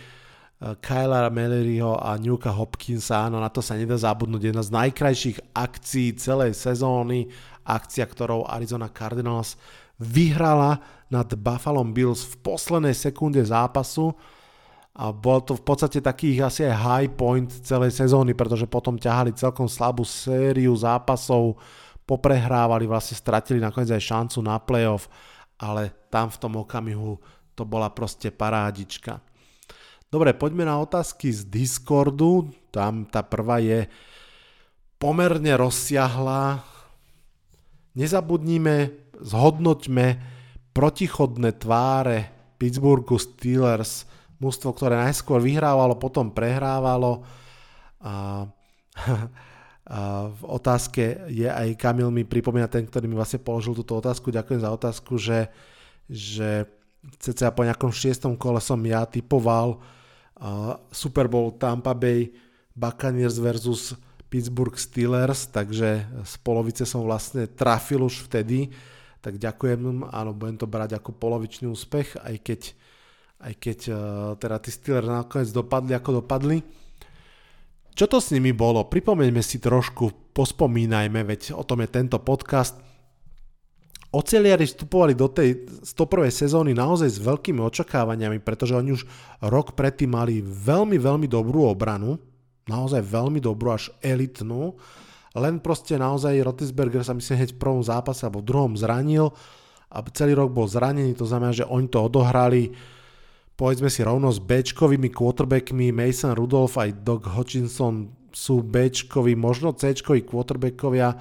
Kyla Malloryho a Newka Hopkinsa, áno, na to sa nedá zabudnúť. Jedna z najkrajších akcií celej sezóny, akcia, ktorou Arizona Cardinals vyhrala nad Buffalo Bills v poslednej sekunde zápasu a bol to v podstate takých asi aj high point celej sezóny, pretože potom ťahali celkom slabú sériu zápasov, poprehrávali, vlastne stratili nakoniec aj šancu na playoff, ale tam v tom okamihu to bola proste parádička. Dobre, poďme na otázky z Discordu. Tam tá prvá je pomerne rozsiahla. Nezabudnime, zhodnoťme protichodné tváre Pittsburghu Steelers, mústvo, ktoré najskôr vyhrávalo, potom prehrávalo. [laughs] A v otázke je aj Kamil mi pripomína ten, ktorý mi vlastne položil túto otázku. Ďakujem za otázku, že, že cca po nejakom šiestom kole som ja typoval Super Bowl Tampa Bay Buccaneers versus Pittsburgh Steelers, takže z polovice som vlastne trafil už vtedy, tak ďakujem, áno, budem to brať ako polovičný úspech, aj keď, aj keď uh, teda tí Steelers nakoniec dopadli ako dopadli. Čo to s nimi bolo? Pripomeňme si trošku, pospomínajme, veď o tom je tento podcast. Oceliari vstupovali do tej 101. sezóny naozaj s veľkými očakávaniami, pretože oni už rok predtým mali veľmi, veľmi dobrú obranu, naozaj veľmi dobrú, až elitnú, len proste naozaj Rotisberger sa myslím hneď v prvom zápase alebo v druhom zranil a celý rok bol zranený, to znamená, že oni to odohrali povedzme si rovno s Bčkovými quarterbackmi Mason Rudolph aj Doug Hutchinson sú b možno c quarterbackovia,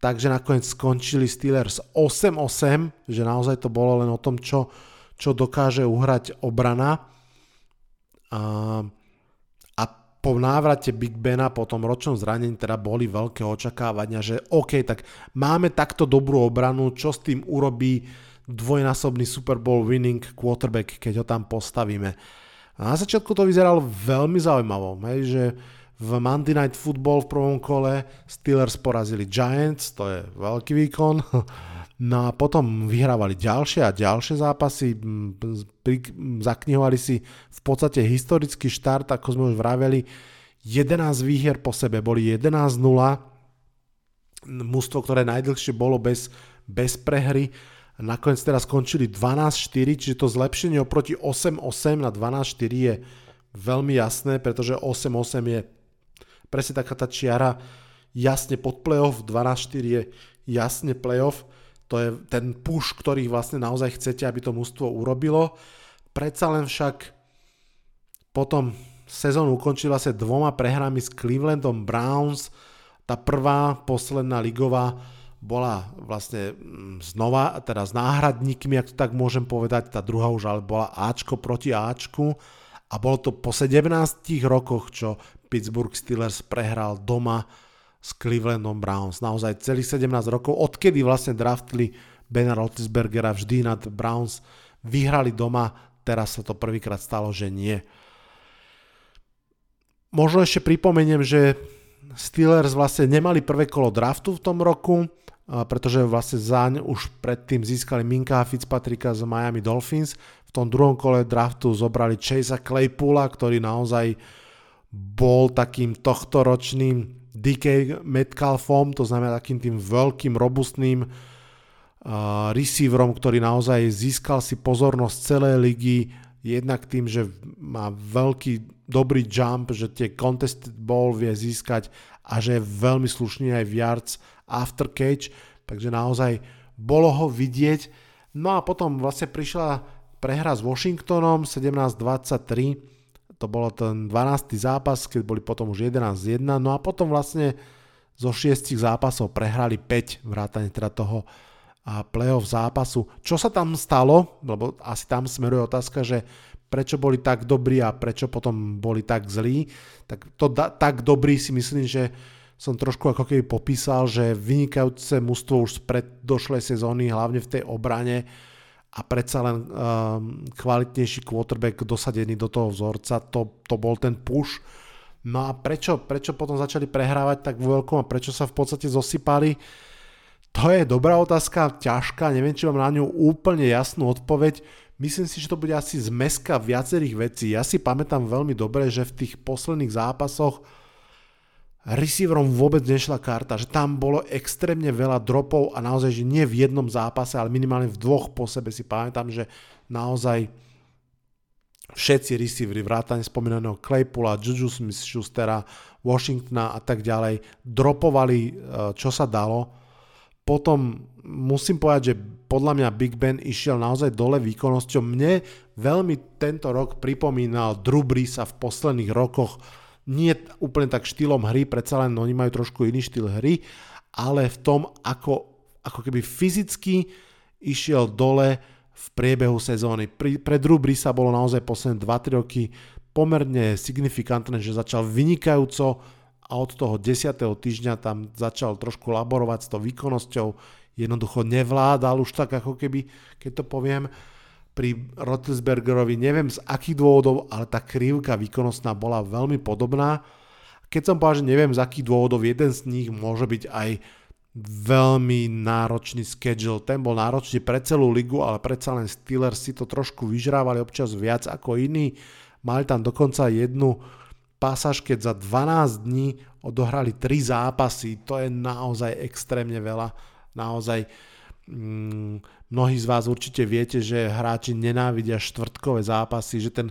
takže nakoniec skončili Steelers 8-8, že naozaj to bolo len o tom, čo, čo dokáže uhrať obrana. A, a po návrate Big Bena po tom ročnom zranení teda boli veľké očakávania, že OK, tak máme takto dobrú obranu, čo s tým urobí dvojnásobný Super Bowl winning quarterback, keď ho tam postavíme. A na začiatku to vyzeralo veľmi zaujímavo, hej, že v Monday Night Football v prvom kole Steelers porazili Giants, to je veľký výkon. [laughs] No a potom vyhrávali ďalšie a ďalšie zápasy, zaknihovali si v podstate historický štart, ako sme už vraveli, 11 výhier po sebe, boli 11-0, mústvo, ktoré najdlhšie bolo bez, bez prehry, nakoniec teraz skončili 12-4, čiže to zlepšenie oproti 8-8 na 12-4 je veľmi jasné, pretože 8-8 je presne taká tá čiara jasne pod playoff, 12-4 je jasne playoff, to je ten push, ktorý vlastne naozaj chcete, aby to mužstvo urobilo. Predsa len však potom sezónu ukončila sa dvoma prehrami s Clevelandom Browns. Tá prvá, posledná ligová, bola vlastne mm, znova, teda s náhradníkmi, ak to tak môžem povedať, tá druhá už ale bola Ačko proti Ačku a bolo to po 17 rokoch, čo Pittsburgh Steelers prehral doma s Clevelandom Browns. Naozaj celých 17 rokov, odkedy vlastne draftli Bena Roethlisbergera vždy nad Browns, vyhrali doma, teraz sa to prvýkrát stalo, že nie. Možno ešte pripomeniem, že Steelers vlastne nemali prvé kolo draftu v tom roku, pretože vlastne zaň už predtým získali Minka Fitzpatricka z Miami Dolphins. V tom druhom kole draftu zobrali Chasea Claypoola, ktorý naozaj bol takým tohtoročným DK Metcalfom, to znamená takým tým veľkým, robustným uh, receiverom, ktorý naozaj získal si pozornosť celej ligy, jednak tým, že má veľký dobrý jump, že tie contested ball vie získať a že je veľmi slušný aj v yards after catch, takže naozaj bolo ho vidieť. No a potom vlastne prišla prehra s Washingtonom 17-23, to bolo ten 12. zápas, keď boli potom už 11-1, no a potom vlastne zo 6 zápasov prehrali 5 vrátane teda toho a playoff zápasu. Čo sa tam stalo, lebo asi tam smeruje otázka, že prečo boli tak dobrí a prečo potom boli tak zlí, tak to da, tak dobrý si myslím, že som trošku ako keby popísal, že vynikajúce mužstvo už z preddošlej sezóny, hlavne v tej obrane, a predsa len um, kvalitnejší quarterback dosadený do toho vzorca, to, to bol ten push. No a prečo, prečo potom začali prehrávať tak veľkom a prečo sa v podstate zosypali? To je dobrá otázka, ťažká, neviem, či mám na ňu úplne jasnú odpoveď. Myslím si, že to bude asi zmeska viacerých vecí. Ja si pamätám veľmi dobre, že v tých posledných zápasoch receiverom vôbec nešla karta, že tam bolo extrémne veľa dropov a naozaj, že nie v jednom zápase, ale minimálne v dvoch po sebe si pamätám, že naozaj všetci receivery, vrátane spomínaného Claypoola, Juju Smith-Schustera, Washingtona a tak ďalej, dropovali, e, čo sa dalo. Potom musím povedať, že podľa mňa Big Ben išiel naozaj dole výkonnosťou. Mne veľmi tento rok pripomínal Drew Breesa v posledných rokoch, nie úplne tak štýlom hry, predsa len oni majú trošku iný štýl hry, ale v tom, ako, ako keby fyzicky išiel dole v priebehu sezóny. Pri, pre Drew Brisa bolo naozaj posledné 2-3 roky pomerne signifikantné, že začal vynikajúco a od toho 10. týždňa tam začal trošku laborovať s tou výkonnosťou, jednoducho nevládal už tak ako keby, keď to poviem, pri Rotlisbergerovi, neviem z akých dôvodov, ale tá krivka výkonnostná bola veľmi podobná. Keď som povedal, že neviem z akých dôvodov, jeden z nich môže byť aj veľmi náročný schedule. Ten bol náročný pre celú ligu, ale predsa len Steelers si to trošku vyžrávali občas viac ako iní. Mali tam dokonca jednu pasáž, keď za 12 dní odohrali 3 zápasy. To je naozaj extrémne veľa. Naozaj mm, Mnohí z vás určite viete, že hráči nenávidia štvrtkové zápasy, že ten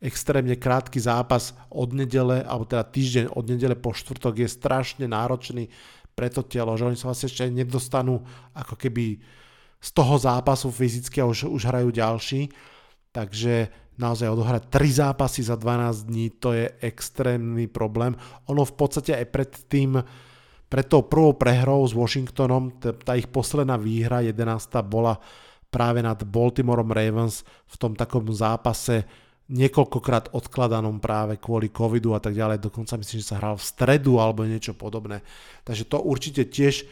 extrémne krátky zápas od nedele, alebo teda týždeň od nedele po štvrtok je strašne náročný pre to telo, že oni sa vlastne ešte nedostanú ako keby z toho zápasu fyzicky a už, už hrajú ďalší. takže naozaj odohrať 3 zápasy za 12 dní, to je extrémny problém. Ono v podstate aj pred tým, pred tou prvou prehrou s Washingtonom, tá ich posledná výhra, 11. bola práve nad Baltimoreom Ravens v tom takom zápase niekoľkokrát odkladanom práve kvôli covidu a tak ďalej, dokonca myslím, že sa hral v stredu alebo niečo podobné. Takže to určite tiež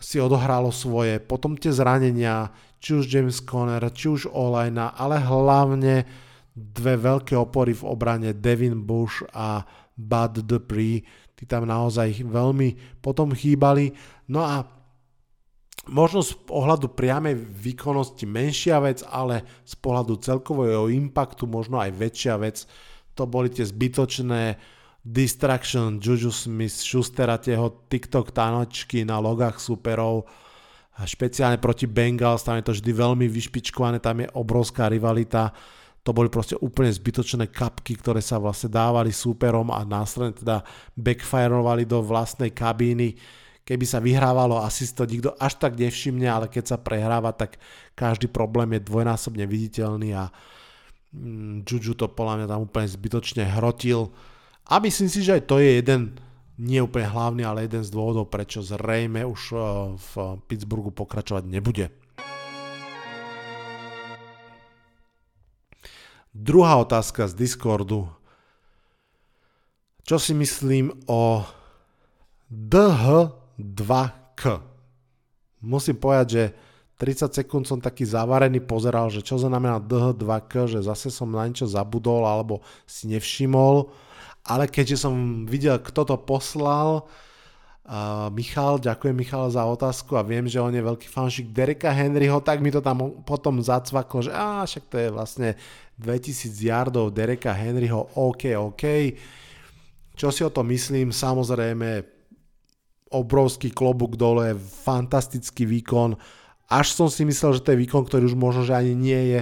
si odohralo svoje. Potom tie zranenia, či už James Conner, či už Olajna, ale hlavne dve veľké opory v obrane Devin Bush a Bud Dupree, tí tam naozaj veľmi potom chýbali. No a možno z pohľadu priamej výkonnosti menšia vec, ale z pohľadu celkového impaktu možno aj väčšia vec. To boli tie zbytočné distraction Juju Smith, Schustera, tieho TikTok tanočky na logách superov, špeciálne proti Bengals, tam je to vždy veľmi vyšpičkované, tam je obrovská rivalita to boli proste úplne zbytočné kapky, ktoré sa vlastne dávali súperom a následne teda backfirovali do vlastnej kabíny. Keby sa vyhrávalo, asi si to nikto až tak nevšimne, ale keď sa prehráva, tak každý problém je dvojnásobne viditeľný a mm, Juju to podľa mňa tam úplne zbytočne hrotil. A myslím si, že aj to je jeden, nie úplne hlavný, ale jeden z dôvodov, prečo zrejme už eh, v Pittsburghu pokračovať nebude. Druhá otázka z Discordu. Čo si myslím o DH2K? Musím povedať, že 30 sekúnd som taký zavarený pozeral, že čo znamená DH2K, že zase som na niečo zabudol alebo si nevšimol. Ale keďže som videl, kto to poslal, Michal, ďakujem Michal za otázku a viem, že on je veľký fanšik Dereka Henryho, tak mi to tam potom zacvaklo, že á, však to je vlastne 2000 yardov Dereka Henryho, OK, OK. Čo si o to myslím? Samozrejme, obrovský klobúk dole, fantastický výkon. Až som si myslel, že to je výkon, ktorý už možno, že ani nie je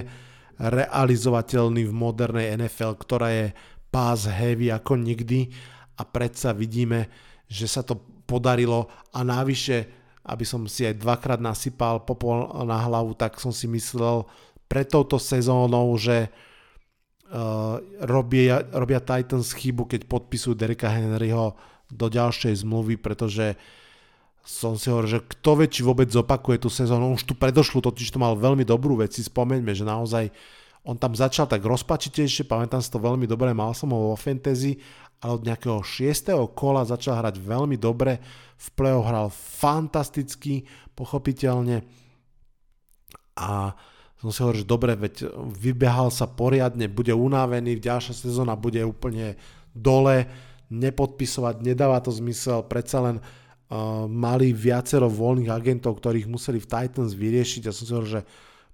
realizovateľný v modernej NFL, ktorá je pass heavy ako nikdy a predsa vidíme, že sa to podarilo a návyše, aby som si aj dvakrát nasypal popol na hlavu, tak som si myslel pre touto sezónou, že uh, robia, robia Titans chybu, keď podpisujú Dereka Henryho do ďalšej zmluvy, pretože som si hovoril, že kto vie, či vôbec zopakuje tú sezónu. Už tu predošlu, totiž to mal veľmi dobrú vec, si spomeňme, že naozaj on tam začal tak rozpačitejšie, pamätám si to veľmi dobre, mal som ho vo fantasy ale od nejakého 6. kola začal hrať veľmi dobre, v play hral fantasticky, pochopiteľne. A som si hovoril, že dobre, veď vybehal sa poriadne, bude unavený, ďalšia sezóna bude úplne dole, nepodpisovať, nedáva to zmysel, predsa len uh, mali viacero voľných agentov, ktorých museli v Titans vyriešiť. A som si hovoril, že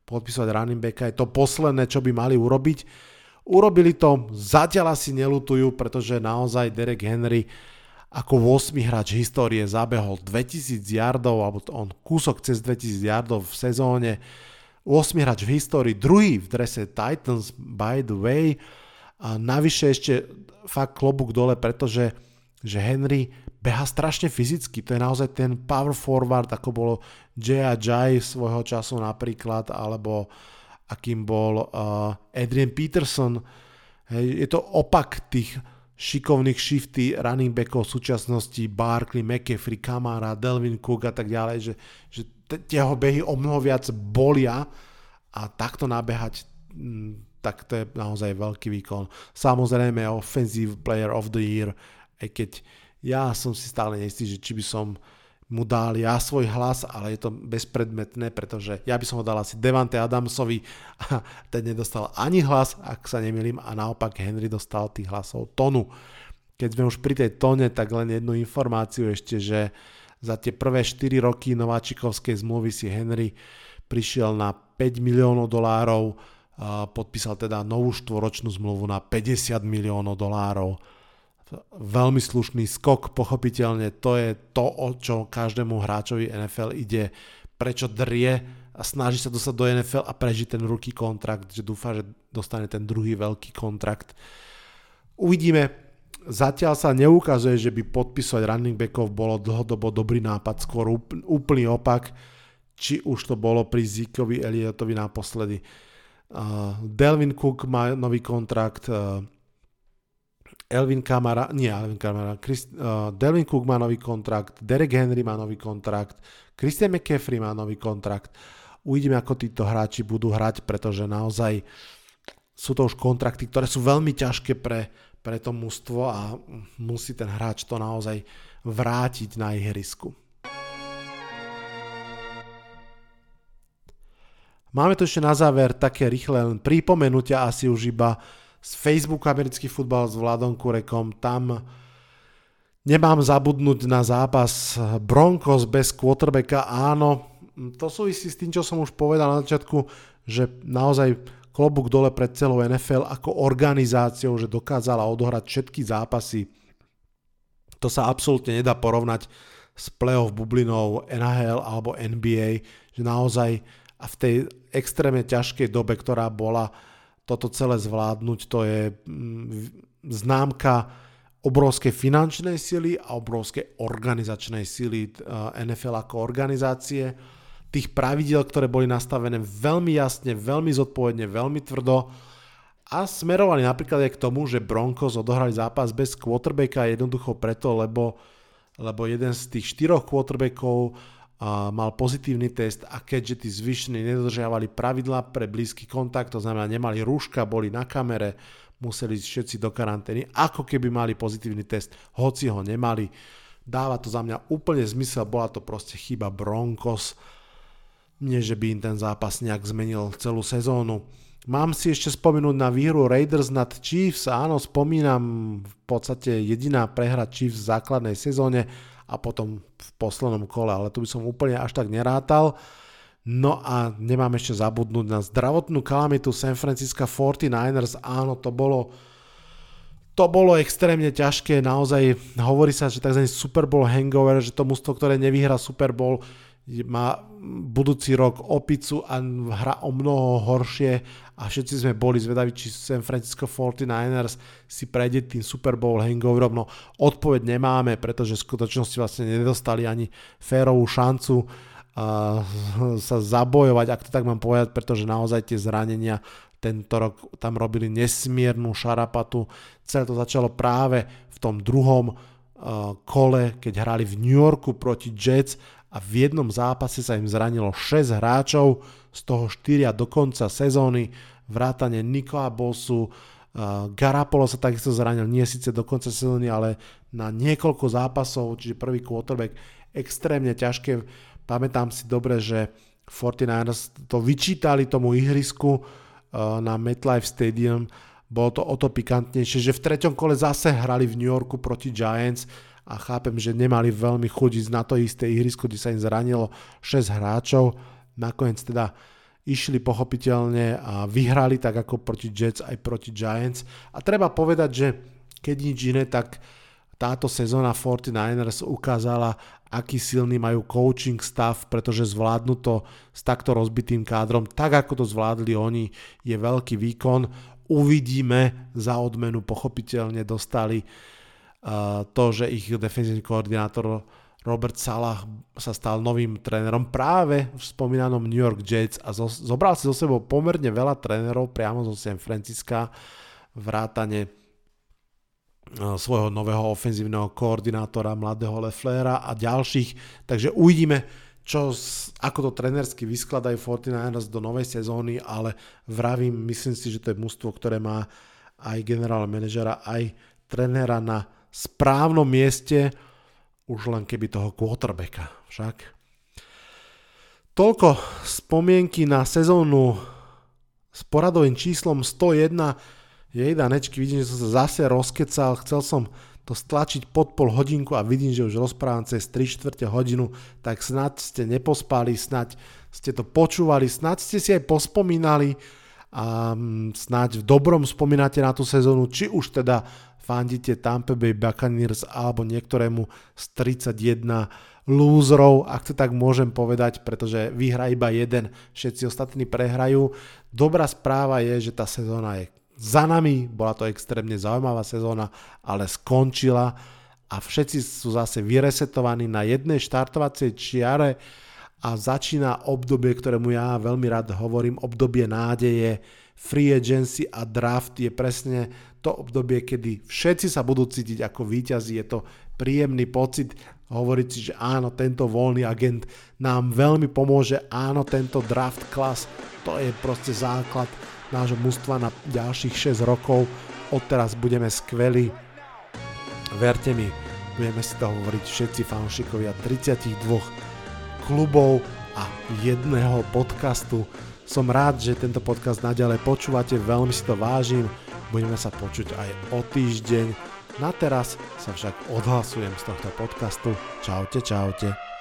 podpisovať running backa je to posledné, čo by mali urobiť Urobili to, zatiaľ asi nelutujú, pretože naozaj Derek Henry ako 8 hráč histórie zabehol 2000 yardov, alebo on kúsok cez 2000 yardov v sezóne. 8 hráč v histórii, druhý v drese Titans, by the way. A navyše ešte fakt klobúk dole, pretože že Henry beha strašne fyzicky, to je naozaj ten power forward, ako bolo J.A. Jai svojho času napríklad, alebo uh, akým bol uh, Adrian Peterson. Je to opak tých šikovných shifty running backov súčasnosti, Barkley, McAfee, Kamara, Delvin Cook a tak ďalej, že, že tie behy o mnoho viac bolia a takto nabehať, mm, tak to je naozaj veľký výkon. Samozrejme offensive player of the year, aj keď ja som si stále neistý, že či by som mu dal ja svoj hlas, ale je to bezpredmetné, pretože ja by som ho dal asi Devante Adamsovi a ten nedostal ani hlas, ak sa nemýlim, a naopak Henry dostal tých hlasov tonu. Keď sme už pri tej tone, tak len jednu informáciu ešte, že za tie prvé 4 roky nováčikovskej zmluvy si Henry prišiel na 5 miliónov dolárov, podpísal teda novú štvoročnú zmluvu na 50 miliónov dolárov veľmi slušný skok, pochopiteľne to je to, o čo každému hráčovi NFL ide, prečo drie a snaží sa dostať do NFL a prežiť ten ruky kontrakt, že dúfa, že dostane ten druhý veľký kontrakt. Uvidíme, zatiaľ sa neukazuje, že by podpisovať running backov bolo dlhodobo dobrý nápad, skôr úplný opak, či už to bolo pri Zikovi Elliotovi naposledy. Delvin Cook má nový kontrakt, Elvin Kamara, nie Elvin Kamara, Chris, uh, Delvin Cook má nový kontrakt, Derek Henry má nový kontrakt, Christian McCaffrey má nový kontrakt. Uvidíme, ako títo hráči budú hrať, pretože naozaj sú to už kontrakty, ktoré sú veľmi ťažké pre, pre to mužstvo a musí ten hráč to naozaj vrátiť na ihrisku. Máme tu ešte na záver také rýchle len pripomenutia asi už iba z Facebooku americký futbal s Vladom Kurekom. Tam nemám zabudnúť na zápas Broncos bez quarterbacka. Áno, to súvisí s tým, čo som už povedal na začiatku, že naozaj klobúk dole pred celou NFL ako organizáciou, že dokázala odohrať všetky zápasy. To sa absolútne nedá porovnať s playoff bublinou NHL alebo NBA, že naozaj a v tej extrémne ťažkej dobe, ktorá bola, toto celé zvládnuť, to je mm, známka obrovskej finančnej sily a obrovskej organizačnej sily eh, NFL ako organizácie. Tých pravidel, ktoré boli nastavené veľmi jasne, veľmi zodpovedne, veľmi tvrdo a smerovali napríklad aj k tomu, že Broncos odohrali zápas bez quarterbacka jednoducho preto, lebo, lebo jeden z tých štyroch quarterbackov mal pozitívny test a keďže tí zvyšní nedodržiavali pravidla pre blízky kontakt, to znamená nemali rúška, boli na kamere, museli ísť všetci do karantény, ako keby mali pozitívny test, hoci ho nemali. Dáva to za mňa úplne zmysel, bola to proste chyba Broncos, nie že by im ten zápas nejak zmenil celú sezónu. Mám si ešte spomenúť na výhru Raiders nad Chiefs, áno, spomínam v podstate jediná prehra Chiefs v základnej sezóne, a potom v poslednom kole, ale tu by som úplne až tak nerátal. No a nemám ešte zabudnúť na zdravotnú kalamitu San Francisco 49ers. Áno, to bolo, to bolo extrémne ťažké. Naozaj hovorí sa, že tzv. Super Bowl hangover, že to musto, ktoré nevyhrá Super Bowl, má budúci rok opicu a hra o mnoho horšie a všetci sme boli zvedaví, či San Francisco 49ers si prejde tým Super Bowl hangoverom. No odpoveď nemáme, pretože v skutočnosti vlastne nedostali ani férovú šancu uh, sa zabojovať, ak to tak mám povedať, pretože naozaj tie zranenia tento rok tam robili nesmiernu šarapatu. Celé to začalo práve v tom druhom uh, kole, keď hrali v New Yorku proti Jets a v jednom zápase sa im zranilo 6 hráčov, z toho 4 do konca sezóny, vrátane Nikola Bosu, uh, Garapolo sa takisto zranil, nie síce do konca sezóny, ale na niekoľko zápasov, čiže prvý quarterback, extrémne ťažké. Pamätám si dobre, že 49ers to vyčítali tomu ihrisku uh, na MetLife Stadium, bolo to o to pikantnejšie, že v treťom kole zase hrali v New Yorku proti Giants, a chápem, že nemali veľmi chuť ísť na to isté ihrisko, kde sa im zranilo 6 hráčov. Nakoniec teda išli pochopiteľne a vyhrali tak ako proti Jets aj proti Giants. A treba povedať, že keď nič iné, tak táto sezóna 49ers ukázala, aký silný majú coaching stav, pretože zvládnu to s takto rozbitým kádrom, tak ako to zvládli oni, je veľký výkon. Uvidíme, za odmenu pochopiteľne dostali to, že ich defenzívny koordinátor Robert Salah sa stal novým trénerom práve v spomínanom New York Jets a zo, zobral si zo sebou pomerne veľa trénerov priamo zo San Francisca vrátane svojho nového ofenzívneho koordinátora mladého Leflera a ďalších. Takže uvidíme, čo, ako to trenersky vyskladajú 49ers do novej sezóny, ale vravím, myslím si, že to je mústvo, ktoré má aj generálneho manažera, aj trénera na správnom mieste, už len keby toho quarterbacka však. Toľko spomienky na sezónu s poradovým číslom 101. Jej danečky, vidím, že som sa zase rozkecal, chcel som to stlačiť pod pol hodinku a vidím, že už rozprávam cez 3 čtvrte hodinu, tak snad ste nepospali, snad ste to počúvali, snad ste si aj pospomínali a mm, snáď v dobrom spomínate na tú sezónu, či už teda fandíte Tampa Bay Buccaneers alebo niektorému z 31 lúzrov, ak to tak môžem povedať, pretože vyhra iba jeden, všetci ostatní prehrajú. Dobrá správa je, že tá sezóna je za nami, bola to extrémne zaujímavá sezóna, ale skončila a všetci sú zase vyresetovaní na jednej štartovacej čiare a začína obdobie, ktorému ja veľmi rád hovorím, obdobie nádeje, free agency a draft je presne to obdobie, kedy všetci sa budú cítiť ako víťazi. Je to príjemný pocit hovoriť si, že áno, tento voľný agent nám veľmi pomôže, áno, tento draft class, to je proste základ nášho mužstva na ďalších 6 rokov. Odteraz budeme skvelí. Verte mi, budeme si to hovoriť všetci fanšikovia 32 klubov a jedného podcastu. Som rád, že tento podcast naďalej počúvate, veľmi si to vážim. Budeme sa počuť aj o týždeň. Na teraz sa však odhlasujem z tohto podcastu. Čaute, čaute.